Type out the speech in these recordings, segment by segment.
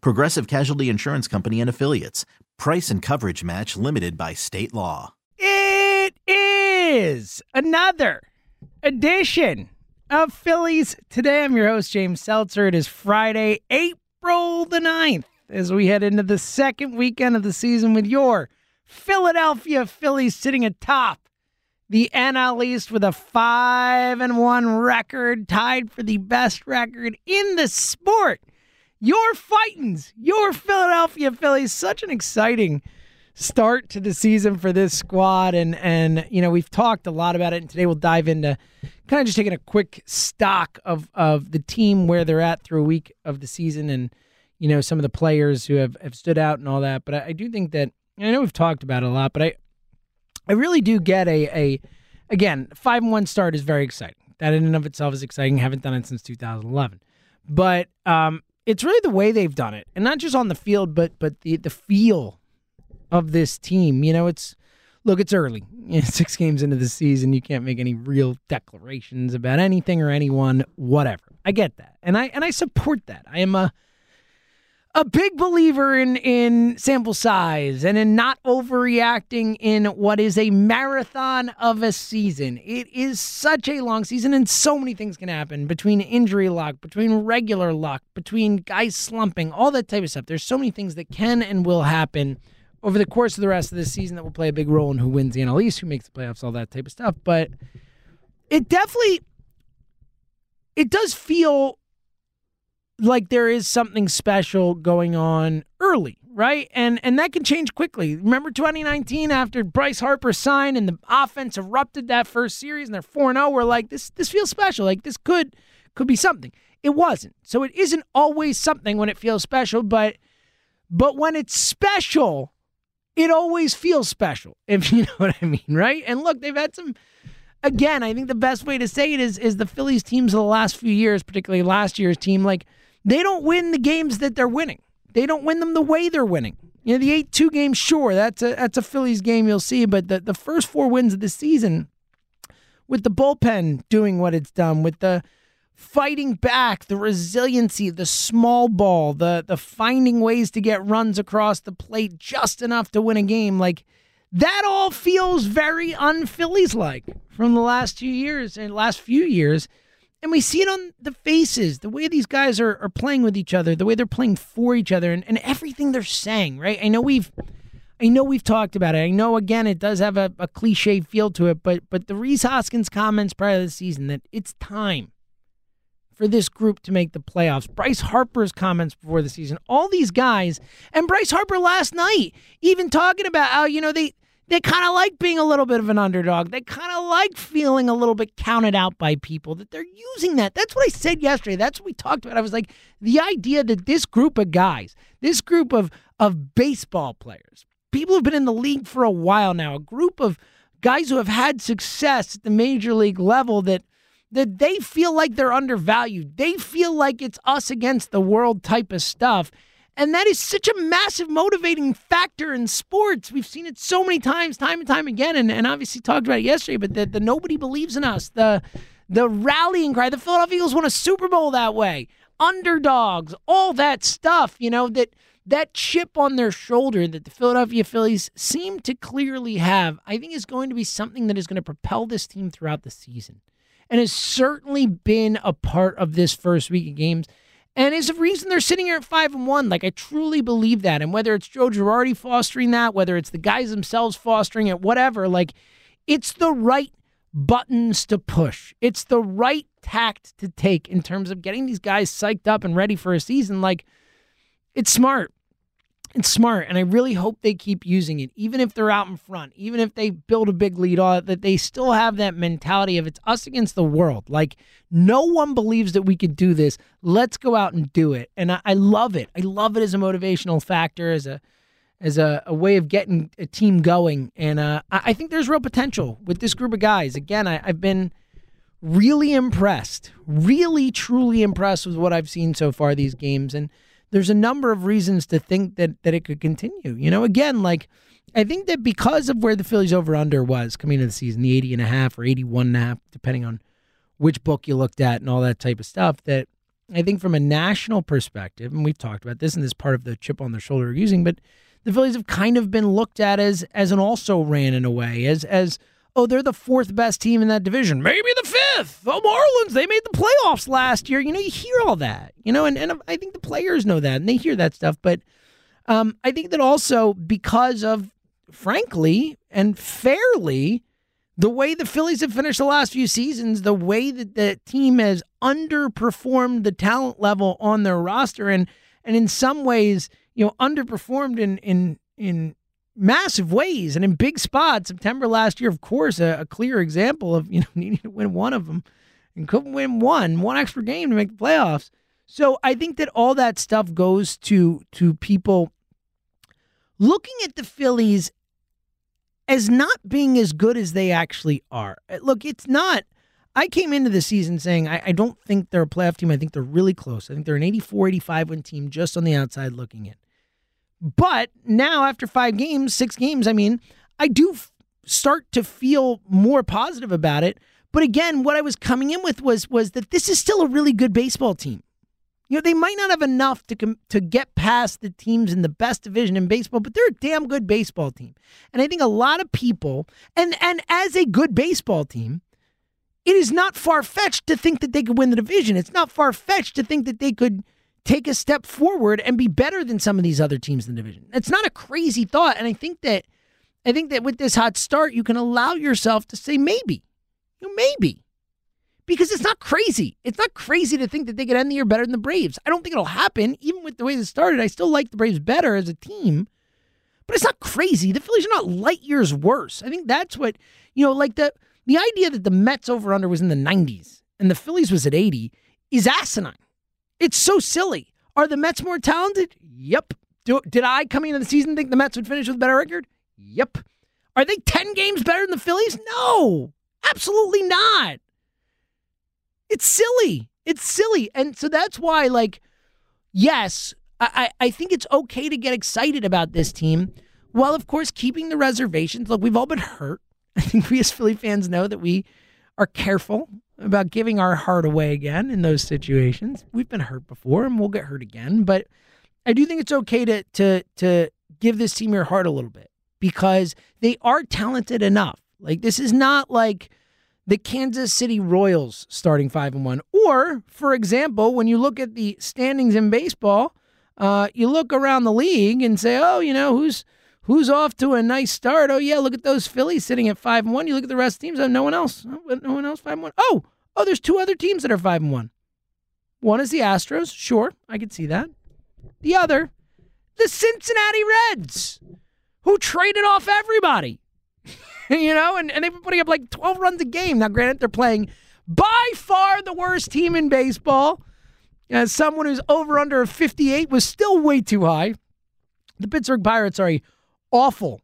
Progressive Casualty Insurance Company and Affiliates. Price and coverage match limited by state law. It is another edition of Phillies Today. I'm your host, James Seltzer. It is Friday, April the 9th, as we head into the second weekend of the season with your Philadelphia Phillies sitting atop the NL East with a 5 and 1 record, tied for the best record in the sport. Your Fightins, your Philadelphia Phillies, such an exciting start to the season for this squad. And and you know we've talked a lot about it and today we'll dive into kind of just taking a quick stock of of the team where they're at through a week of the season and you know some of the players who have, have stood out and all that. But I, I do think that I know we've talked about it a lot but I I really do get a a again five and one start is very exciting. That in and of itself is exciting. Haven't done it since 2011 but um it's really the way they've done it and not just on the field but but the the feel of this team. You know, it's look, it's early. You know, six games into the season, you can't make any real declarations about anything or anyone, whatever. I get that. And I and I support that. I am a a big believer in in sample size and in not overreacting in what is a marathon of a season. It is such a long season and so many things can happen between injury luck, between regular luck, between guys slumping, all that type of stuff. There's so many things that can and will happen over the course of the rest of the season that will play a big role in who wins the NL East, who makes the playoffs, all that type of stuff. But it definitely it does feel like there is something special going on early, right? And and that can change quickly. Remember 2019 after Bryce Harper signed and the offense erupted that first series and they're 4-0, we're like this this feels special. Like this could could be something. It wasn't. So it isn't always something when it feels special, but but when it's special, it always feels special, if you know what I mean, right? And look, they've had some. Again, I think the best way to say it is is the Phillies teams of the last few years, particularly last year's team, like they don't win the games that they're winning. They don't win them the way they're winning. You know, the eight two game, sure, that's a that's a Phillies game you'll see, but the, the first four wins of the season, with the bullpen doing what it's done, with the fighting back, the resiliency, the small ball, the the finding ways to get runs across the plate just enough to win a game, like that all feels very un-Phillies like from the last two years and last few years. And we see it on the faces, the way these guys are, are playing with each other, the way they're playing for each other, and, and everything they're saying, right? I know we've I know we've talked about it. I know again it does have a, a cliche feel to it, but but the Rhys Hoskins comments prior to the season that it's time for this group to make the playoffs. Bryce Harper's comments before the season, all these guys, and Bryce Harper last night, even talking about how, you know, they they kind of like being a little bit of an underdog. They kind of like feeling a little bit counted out by people, that they're using that. That's what I said yesterday. That's what we talked about. I was like, the idea that this group of guys, this group of, of baseball players, people who've been in the league for a while now, a group of guys who have had success at the major league level that – that they feel like they're undervalued. They feel like it's us against the world type of stuff. And that is such a massive motivating factor in sports. We've seen it so many times, time and time again, and, and obviously talked about it yesterday, but the, the nobody believes in us, the the rallying cry. The Philadelphia Eagles won a Super Bowl that way. Underdogs, all that stuff, you know, that that chip on their shoulder that the Philadelphia Phillies seem to clearly have, I think is going to be something that is going to propel this team throughout the season and has certainly been a part of this first week of games. And is the reason they're sitting here at five and one. Like I truly believe that. And whether it's Joe Girardi fostering that, whether it's the guys themselves fostering it, whatever, like it's the right buttons to push. It's the right tact to take in terms of getting these guys psyched up and ready for a season. Like it's smart. It's smart, and I really hope they keep using it, even if they're out in front, even if they build a big lead on it, that they still have that mentality of it's us against the world. Like no one believes that we could do this. Let's go out and do it. And I, I love it. I love it as a motivational factor, as a as a, a way of getting a team going. And uh, I, I think there's real potential with this group of guys. Again, I, I've been really impressed, really truly impressed with what I've seen so far these games. And there's a number of reasons to think that that it could continue. You know, again, like I think that because of where the Phillies over under was coming into the season, the 80 and a half or 81 and a half, depending on which book you looked at and all that type of stuff, that I think from a national perspective, and we've talked about this and this part of the chip on their shoulder using, but the Phillies have kind of been looked at as as an also ran in a way, as as oh, they're the fourth best team in that division, maybe the fifth. The Marlins, they made the playoffs last year. You know, you hear all that, you know, and, and I think the players know that and they hear that stuff. But um, I think that also because of, frankly and fairly, the way the Phillies have finished the last few seasons, the way that the team has underperformed the talent level on their roster, and and in some ways, you know, underperformed in in in massive ways and in big spots. September last year, of course, a, a, clear example of you know needing to win one of them and couldn't win one, one extra game to make the playoffs. So I think that all that stuff goes to to people looking at the Phillies as not being as good as they actually are. Uh, look, it's not. I came into the season saying I, I don't think they're a playoff team. I think they're really close. I think they're an 84 85 win team just on the outside looking in. But now, after five games, six games, I mean, I do f- start to feel more positive about it. But again, what I was coming in with was was that this is still a really good baseball team. You know, they might not have enough to com- to get past the teams in the best division in baseball, but they're a damn good baseball team. And I think a lot of people, and and as a good baseball team, it is not far fetched to think that they could win the division. It's not far fetched to think that they could take a step forward and be better than some of these other teams in the division. It's not a crazy thought, and I think that I think that with this hot start, you can allow yourself to say maybe, you know, maybe, because it's not crazy. It's not crazy to think that they could end the year better than the Braves. I don't think it'll happen, even with the way this started. I still like the Braves better as a team, but it's not crazy. The Phillies are not light years worse. I think that's what you know, like the the idea that the Mets over under was in the 90s and the Phillies was at 80 is asinine. It's so silly. Are the Mets more talented? Yep. Do, did I coming into the season think the Mets would finish with a better record? Yep. Are they 10 games better than the Phillies? No, absolutely not. It's silly. It's silly. And so that's why, like, yes, I, I think it's okay to get excited about this team. While, of course, keeping the reservations. Look, we've all been hurt. I think we as Philly fans know that we are careful about giving our heart away again in those situations. We've been hurt before and we'll get hurt again, but I do think it's okay to to to give this team your heart a little bit because they are talented enough. Like this is not like the Kansas City Royals starting 5 and 1 or for example, when you look at the standings in baseball, uh, you look around the league and say, "Oh, you know, who's Who's off to a nice start? Oh yeah, look at those Phillies sitting at five and one. You look at the rest of the teams. Oh, no one else. Oh, no one else five and one. Oh, oh, there's two other teams that are five and one. One is the Astros. Sure, I could see that. The other, the Cincinnati Reds, who traded off everybody. you know, and, and they've been putting up like 12 runs a game. Now, granted, they're playing by far the worst team in baseball. As someone who's over under 58 was still way too high. The Pittsburgh Pirates are a awful,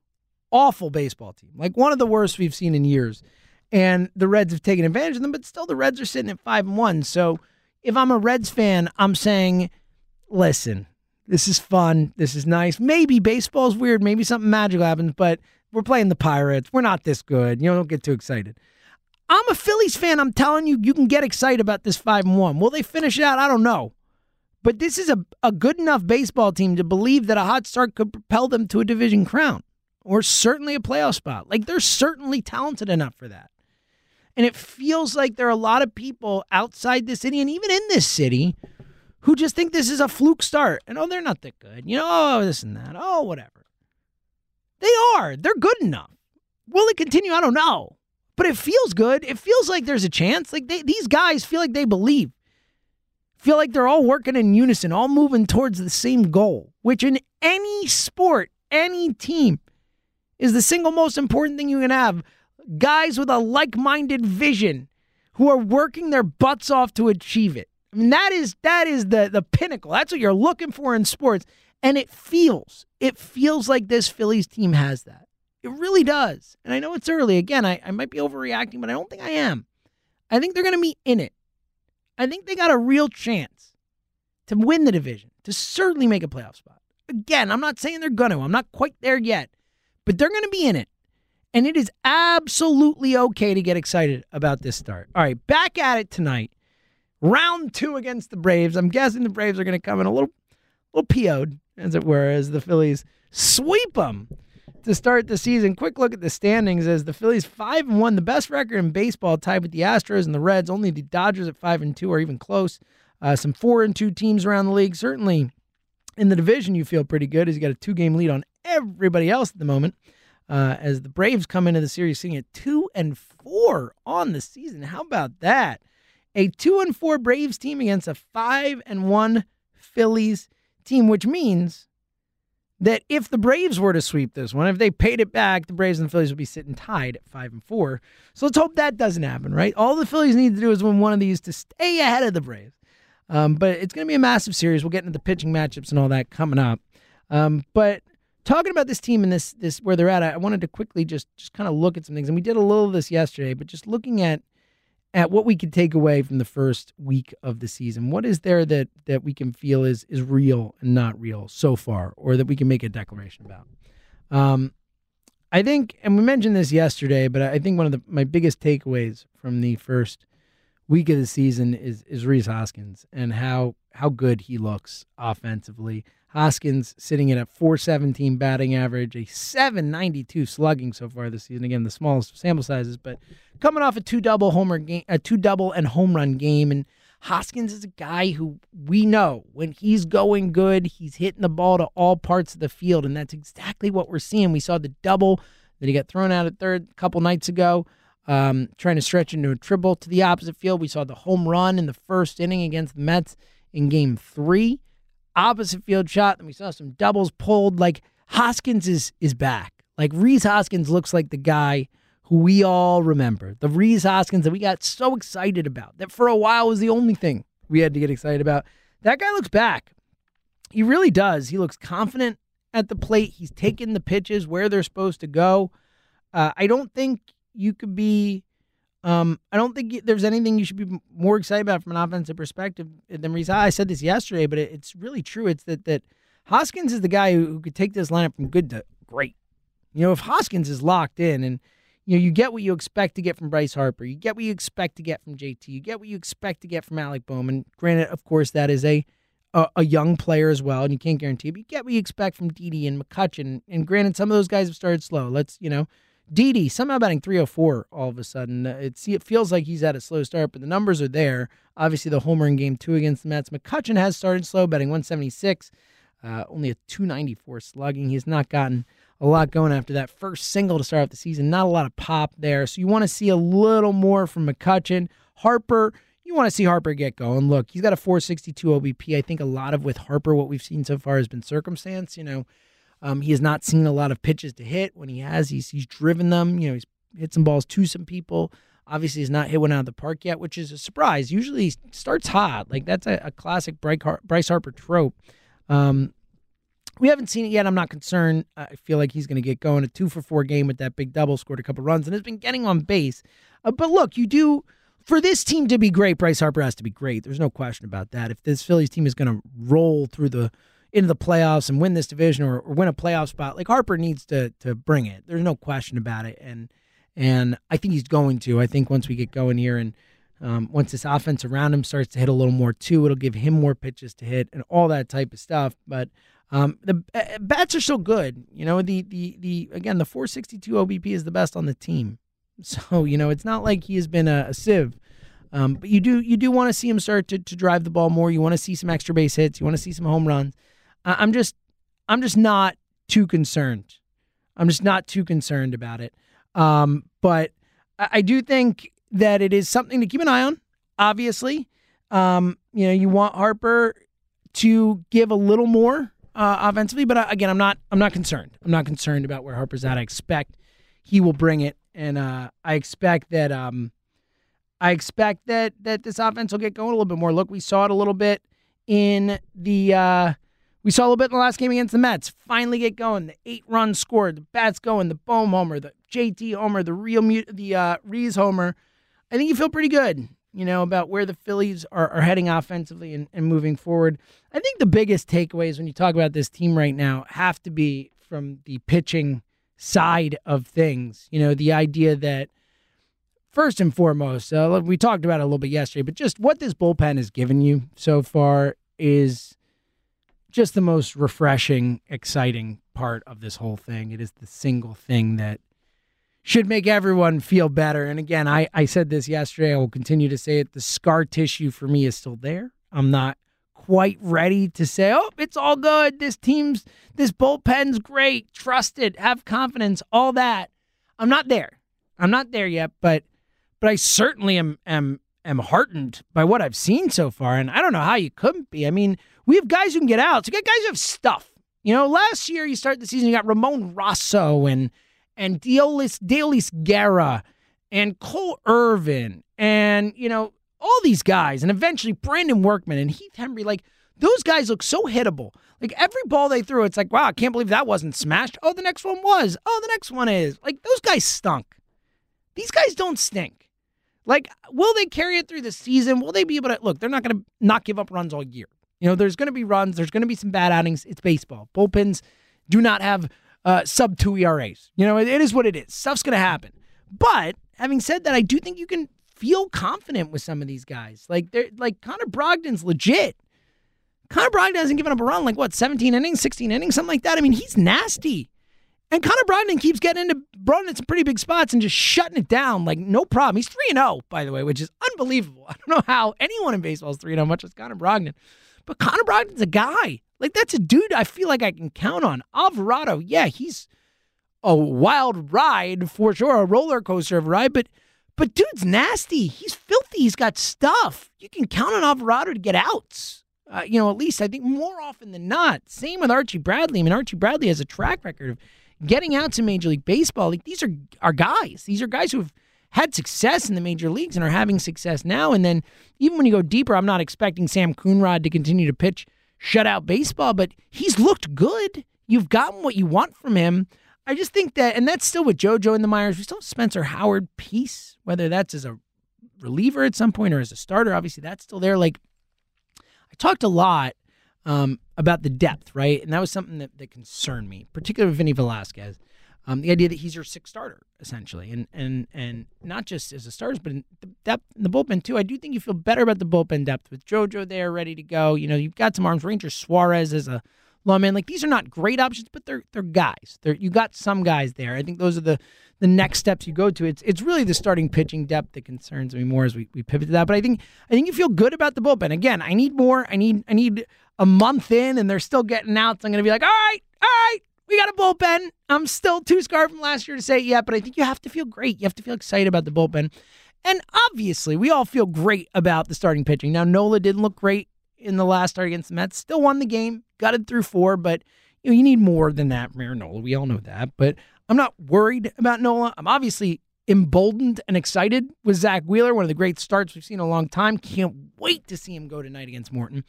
awful baseball team. Like one of the worst we've seen in years. And the Reds have taken advantage of them, but still the Reds are sitting at five and one. So if I'm a Reds fan, I'm saying, listen, this is fun. This is nice. Maybe baseball's weird. Maybe something magical happens, but we're playing the Pirates. We're not this good. You know, don't get too excited. I'm a Phillies fan. I'm telling you, you can get excited about this five and one. Will they finish it out? I don't know. But this is a, a good enough baseball team to believe that a hot start could propel them to a division crown or certainly a playoff spot. Like they're certainly talented enough for that. And it feels like there are a lot of people outside the city and even in this city who just think this is a fluke start and oh, they're not that good. You know, oh, this and that. Oh, whatever. They are. They're good enough. Will it continue? I don't know. But it feels good. It feels like there's a chance. Like they, these guys feel like they believe. Feel like they're all working in unison, all moving towards the same goal, which in any sport, any team, is the single most important thing you can have. Guys with a like minded vision who are working their butts off to achieve it. I mean, that is that is the the pinnacle. That's what you're looking for in sports. And it feels, it feels like this Phillies team has that. It really does. And I know it's early. Again, I, I might be overreacting, but I don't think I am. I think they're going to be in it. I think they got a real chance to win the division, to certainly make a playoff spot. Again, I'm not saying they're going to. I'm not quite there yet, but they're going to be in it. And it is absolutely okay to get excited about this start. All right, back at it tonight. Round two against the Braves. I'm guessing the Braves are going to come in a little, little PO'd, as it were, as the Phillies sweep them to start the season. Quick look at the standings as the Phillies five and one, the best record in baseball, tied with the Astros and the Reds. Only the Dodgers at five and two are even close. Uh, some four and two teams around the league. Certainly in the division, you feel pretty good as you got a two game lead on everybody else at the moment. Uh, as the Braves come into the series sitting at two and four on the season. How about that? A two and four Braves team against a five and one Phillies team, which means that if the Braves were to sweep this one, if they paid it back, the Braves and the Phillies would be sitting tied at five and four. So let's hope that doesn't happen, right? All the Phillies need to do is win one of these to stay ahead of the Braves. Um, but it's going to be a massive series. We'll get into the pitching matchups and all that coming up. Um, but talking about this team and this this where they're at, I wanted to quickly just just kind of look at some things, and we did a little of this yesterday. But just looking at at what we could take away from the first week of the season. What is there that that we can feel is is real and not real so far, or that we can make a declaration about? Um, I think, and we mentioned this yesterday, but I think one of the my biggest takeaways from the first week of the season is is Rhys Hoskins and how how good he looks offensively. Hoskins sitting at a 417 batting average, a 792 slugging so far this season. Again, the smallest sample sizes, but coming off a two double homer game, a two double and home run game. And Hoskins is a guy who we know when he's going good, he's hitting the ball to all parts of the field. And that's exactly what we're seeing. We saw the double that he got thrown out at third a couple nights ago, um, trying to stretch into a triple to the opposite field. We saw the home run in the first inning against the Mets in game three opposite field shot. Then we saw some doubles pulled. Like Hoskins is is back. Like Rhys Hoskins looks like the guy who we all remember. The Rhys Hoskins that we got so excited about. That for a while was the only thing we had to get excited about. That guy looks back. He really does. He looks confident at the plate. He's taking the pitches where they're supposed to go. Uh, I don't think you could be um, I don't think there's anything you should be more excited about from an offensive perspective than Rhys. I said this yesterday, but it's really true. It's that that Hoskins is the guy who, who could take this lineup from good to great. You know, if Hoskins is locked in and you know, you get what you expect to get from Bryce Harper. You get what you expect to get from JT. You get what you expect to get from Alec Bohm. Granted, of course, that is a a, a young player as well, and you can't guarantee. But you get what you expect from Didi and McCutchen. And granted, some of those guys have started slow. Let's you know, Didi somehow batting 304 all of a sudden. Uh, it, it feels like he's had a slow start, but the numbers are there. Obviously, the homer in game two against the Mets. McCutchen has started slow, batting 176, uh, only a 294 slugging. He's not gotten a lot going after that first single to start off the season. Not a lot of pop there. So you want to see a little more from McCutchen. Harper, you want to see Harper get going. Look, he's got a 462 OBP. I think a lot of with Harper, what we've seen so far has been circumstance. You know, um, he has not seen a lot of pitches to hit. When he has, he's he's driven them. You know, he's hit some balls to some people. Obviously, he's not hit one out of the park yet, which is a surprise. Usually, he starts hot. Like that's a, a classic Bryce Harper trope. Um, we haven't seen it yet. I'm not concerned. I feel like he's going to get going. A two for four game with that big double, scored a couple runs, and has been getting on base. Uh, but look, you do for this team to be great. Bryce Harper has to be great. There's no question about that. If this Phillies team is going to roll through the into the playoffs and win this division or, or, win a playoff spot, like Harper needs to to bring it. There's no question about it, and and I think he's going to. I think once we get going here and um, once this offense around him starts to hit a little more too, it'll give him more pitches to hit and all that type of stuff. But um, the uh, bats are so good. You know, the the the again the 462 OBP is the best on the team. So you know it's not like he has been a, a sieve Um, but you do you do want to see him start to, to drive the ball more. You want to see some extra base hits. You want to see some home runs. I'm just I'm just not too concerned. I'm just not too concerned about it. Um, but I, I do think that it is something to keep an eye on. Obviously, um, you know you want Harper to give a little more uh, offensively, but again, I'm not I'm not concerned. I'm not concerned about where Harper's at. I expect he will bring it, and uh, I expect that um, I expect that that this offense will get going a little bit more. Look, we saw it a little bit in the uh, we saw a little bit in the last game against the Mets. Finally get going. The eight runs scored, the bats going, the Bohm homer, the JT homer, the real the uh, Rhys homer. I think you feel pretty good you know, about where the Phillies are, are heading offensively and, and moving forward. I think the biggest takeaways when you talk about this team right now have to be from the pitching side of things. You know, the idea that first and foremost, uh, we talked about it a little bit yesterday, but just what this bullpen has given you so far is just the most refreshing, exciting part of this whole thing. It is the single thing that should make everyone feel better. And again, I, I said this yesterday. I will continue to say it. The scar tissue for me is still there. I'm not quite ready to say, oh, it's all good. This team's, this bullpen's great. Trust it. Have confidence. All that. I'm not there. I'm not there yet, but but I certainly am am am heartened by what I've seen so far. And I don't know how you couldn't be. I mean, we have guys who can get out. So we got guys who have stuff. You know, last year you start the season, you got Ramon Rosso and and Deolis, Deolis Guerra and Cole Irvin and, you know, all these guys and eventually Brandon Workman and Heath Hembree. like those guys look so hittable. Like every ball they threw, it's like, wow, I can't believe that wasn't smashed. Oh, the next one was. Oh, the next one is. Like those guys stunk. These guys don't stink. Like, will they carry it through the season? Will they be able to look? They're not going to not give up runs all year. You know, there's going to be runs. There's going to be some bad outings. It's baseball. Bullpens do not have uh, sub two ERAs. You know, it, it is what it is. Stuff's going to happen. But having said that, I do think you can feel confident with some of these guys. Like they're like Connor Brogdon's legit. Connor Brogdon hasn't given up a run like what 17 innings, 16 innings, something like that. I mean, he's nasty. And Connor Brogdon keeps getting into brought in some pretty big spots and just shutting it down like no problem. He's 3 0, by the way, which is unbelievable. I don't know how anyone in baseball is 3 0, much as Connor Brogdon. But Connor Brogdon's a guy. Like that's a dude I feel like I can count on. Alvarado, yeah, he's a wild ride for sure, a roller coaster of a ride, but but dude's nasty. He's filthy. He's got stuff. You can count on Alvarado to get outs. Uh, you know, at least I think more often than not. Same with Archie Bradley. I mean, Archie Bradley has a track record of getting out to Major League Baseball. Like these are our guys. These are guys who have had success in the major leagues and are having success now. And then even when you go deeper, I'm not expecting Sam Coonrod to continue to pitch shutout baseball, but he's looked good. You've gotten what you want from him. I just think that, and that's still with JoJo and the Myers. We still have Spencer Howard piece, whether that's as a reliever at some point or as a starter. Obviously, that's still there. Like, I talked a lot um, about the depth, right? And that was something that, that concerned me, particularly with Vinny Velasquez. Um, the idea that he's your sixth starter essentially, and and and not just as a starter, but in the depth in the bullpen too. I do think you feel better about the bullpen depth with JoJo there, ready to go. You know, you've got some arms. Ranger Suarez as a lawman. Like these are not great options, but they're they're guys. They're you got some guys there. I think those are the the next steps you go to. It's it's really the starting pitching depth that concerns me more as we, we pivot to that. But I think I think you feel good about the bullpen. Again, I need more. I need I need a month in and they're still getting outs. I'm gonna be like, all right, all right, we got a bullpen. I'm still too scarred from last year to say it yet, but I think you have to feel great. You have to feel excited about the bullpen. And obviously, we all feel great about the starting pitching. Now, Nola didn't look great in the last start against the Mets. Still won the game, got it through four, but you, know, you need more than that from Nola. We all know that. But I'm not worried about Nola. I'm obviously emboldened and excited with Zack Wheeler, one of the great starts we've seen in a long time. Can't wait to see him go tonight against Morton.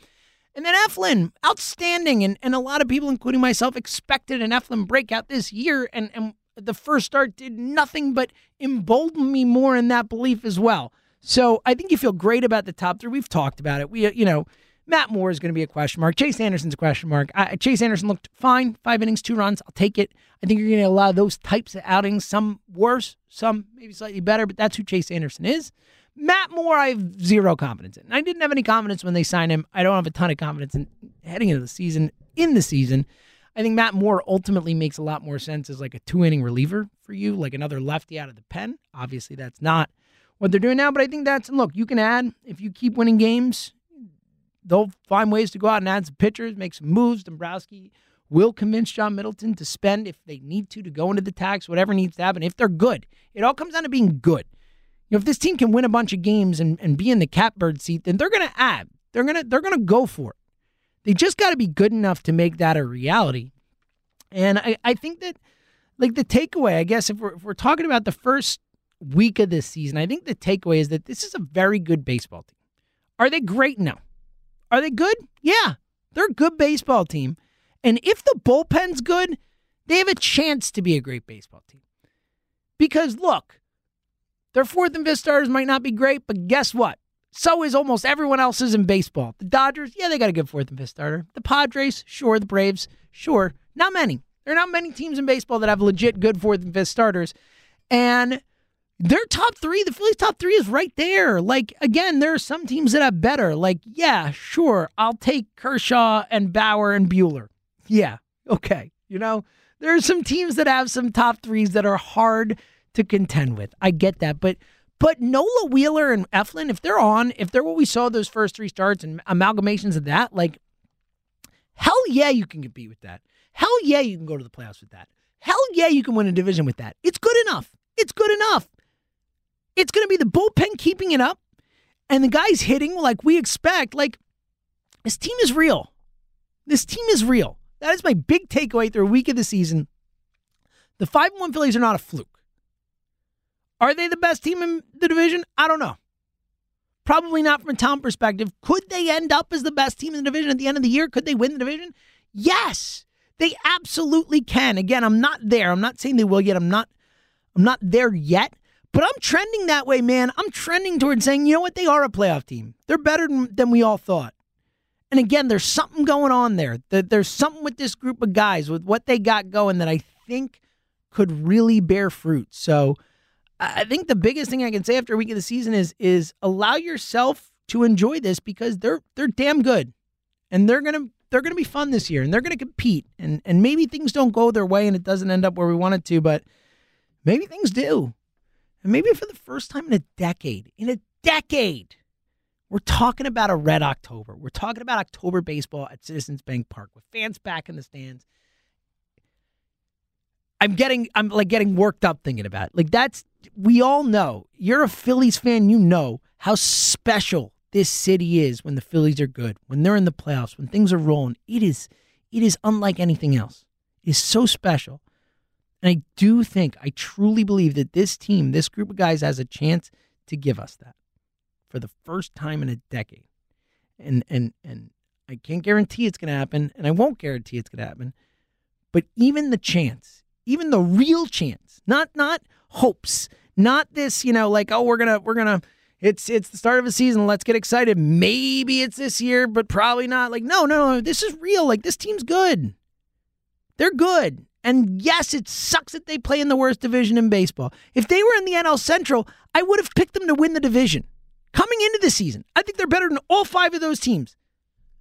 And then Eflin, outstanding. And, and a lot of people, including myself, expected an Eflin breakout this year. And, and the first start did nothing but embolden me more in that belief as well. So I think you feel great about the top three. We've talked about it. We, uh, you know, Matt Moore is going to be a question mark. Chase Anderson's a question mark. I, Chase Anderson looked fine, five innings, two runs. I'll take it. I think you're going to a lot of those types of outings, some worse, some maybe slightly better, but that's who Chase Anderson is. Matt Moore, I have zero confidence in. I didn't have any confidence when they signed him. I don't have a ton of confidence in heading into the season. In the season, I think Matt Moore ultimately makes a lot more sense as like a two inning reliever for you, like another lefty out of the pen. Obviously, that's not what they're doing now. But I think that's look, you can add if you keep winning games, they'll find ways to go out and add some pitchers, make some moves. Dombrowski will convince John Middleton to spend if they need to to go into the tax, whatever needs to happen. If they're good, it all comes down to being good. Know, if this team can win a bunch of games and, and be in the catbird seat, then they're gonna add. They're gonna they're gonna go for it. They just got to be good enough to make that a reality. And I, I think that, like, the takeaway, I guess, if we're, if we're talking about the first week of this season, I think the takeaway is that this is a very good baseball team. Are they great? No. Are they good? Yeah. They're a good baseball team. And if the bullpen's good, they have a chance to be a great baseball team. Because look, their fourth and fifth starters might not be great, but guess what? So is almost everyone else's in baseball. The Dodgers, yeah, they got a good fourth and fifth starter. The Padres, sure. The Braves, sure. Not many. There are not many teams in baseball that have legit good fourth and fifth starters. And their top three, the Phillies' top three is right there. Like, again, there are some teams that have better. Like, yeah, sure, I'll take Kershaw and Bauer and Buehler. Yeah, okay. You know, there are some teams that have some top threes that are hard to contend with. I get that. But but Nola Wheeler and Eflin, if they're on, if they're what we saw those first three starts and amalgamations of that, like hell yeah, you can compete with that. Hell yeah, you can go to the playoffs with that. Hell yeah, you can win a division with that. It's good enough. It's good enough. It's going to be the bullpen keeping it up and the guys hitting like we expect. Like, this team is real. This team is real. That is my big takeaway through a week of the season. The 5 1 Phillies are not a fluke. Are they the best team in the division? I don't know. Probably not from a talent perspective. Could they end up as the best team in the division at the end of the year? Could they win the division? Yes, they absolutely can. Again, I'm not there. I'm not saying they will yet. I'm not I'm not there yet, but I'm trending that way, man. I'm trending towards saying, you know what? They are a playoff team. They're better than we all thought. And again, there's something going on there. There's something with this group of guys, with what they got going, that I think could really bear fruit. So, I think the biggest thing I can say after a week of the season is is allow yourself to enjoy this because they're they're damn good, and they're gonna they're gonna be fun this year, and they're gonna compete, and and maybe things don't go their way and it doesn't end up where we want it to, but maybe things do, and maybe for the first time in a decade, in a decade, we're talking about a red October. We're talking about October baseball at Citizens Bank Park with fans back in the stands. I'm getting I'm like getting worked up thinking about it. Like that's we all know. You're a Phillies fan, you know how special this city is when the Phillies are good, when they're in the playoffs, when things are rolling. It is it is unlike anything else. It is so special. And I do think, I truly believe that this team, this group of guys has a chance to give us that for the first time in a decade. And and and I can't guarantee it's going to happen, and I won't guarantee it's going to happen. But even the chance, even the real chance, not not hopes, not this, you know, like oh we're gonna we're gonna it's it's the start of a season. Let's get excited. Maybe it's this year, but probably not. Like no no no, this is real. Like this team's good. They're good. And yes, it sucks that they play in the worst division in baseball. If they were in the NL Central, I would have picked them to win the division. Coming into the season, I think they're better than all five of those teams.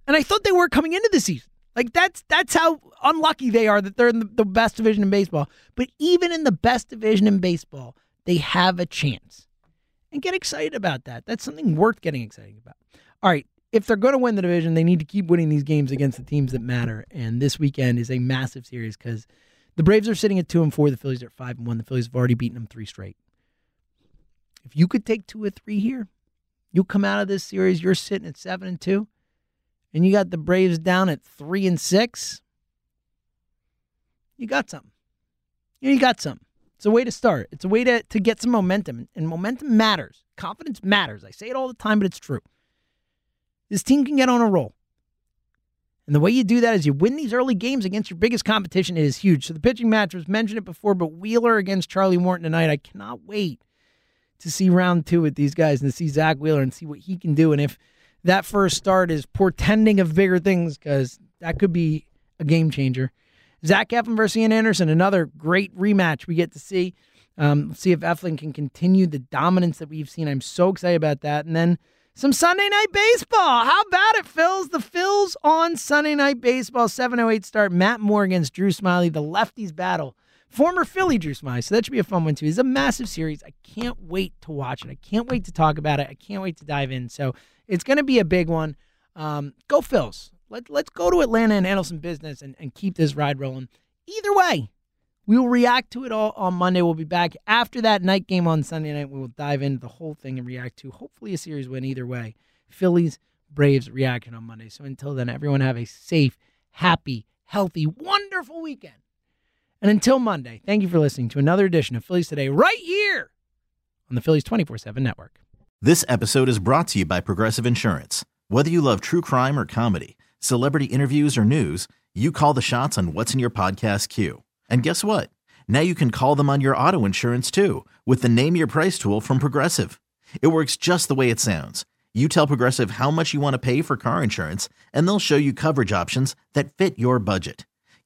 And I thought they were coming into the season. Like that's that's how unlucky they are that they're in the, the best division in baseball. But even in the best division in baseball, they have a chance. And get excited about that. That's something worth getting excited about. All right, if they're going to win the division, they need to keep winning these games against the teams that matter. And this weekend is a massive series because the Braves are sitting at two and four. The Phillies are at five and one. The Phillies have already beaten them three straight. If you could take two or three here, you'll come out of this series. You're sitting at seven and two and you got the Braves down at three and six, you got something. You got something. It's a way to start. It's a way to, to get some momentum. And momentum matters. Confidence matters. I say it all the time, but it's true. This team can get on a roll. And the way you do that is you win these early games against your biggest competition. It is huge. So the pitching match was mentioned it before, but Wheeler against Charlie Morton tonight. I cannot wait to see round two with these guys and to see Zack Wheeler and see what he can do. And if that first start is portending of bigger things because that could be a game changer. Zach Eflin versus Ian Anderson, another great rematch we get to see. Um, see if Eflin can continue the dominance that we've seen. I'm so excited about that. And then some Sunday night baseball. How about it, Phils? The Phils on Sunday night baseball, 708 start. Matt Moore against Drew Smyly, The lefties battle former Philly Drew Smyly. So that should be a fun one too. It's a massive series. I can't wait to watch it. I can't wait to talk about it. I can't wait to dive in. So it's going to be a big one. Um, go Phils. Let, let's go to Atlanta and handle some business and, and keep this ride rolling. Either way, we will react to it all on Monday. We'll be back after that night game on Sunday night. We will dive into the whole thing and react to hopefully a series win either way. Phillies, Braves reaction on Monday. So until then, everyone have a safe, happy, healthy, wonderful weekend. And until Monday, thank you for listening to another edition of Phillies Today right here on the Phillies 24 7 network. This episode is brought to you by Progressive Insurance. Whether you love true crime or comedy, celebrity interviews or news, you call the shots on what's in your podcast queue. And guess what? Now you can call them on your auto insurance too with the Name Your Price tool from Progressive. It works just the way it sounds. You tell Progressive how much you want to pay for car insurance, and they'll show you coverage options that fit your budget.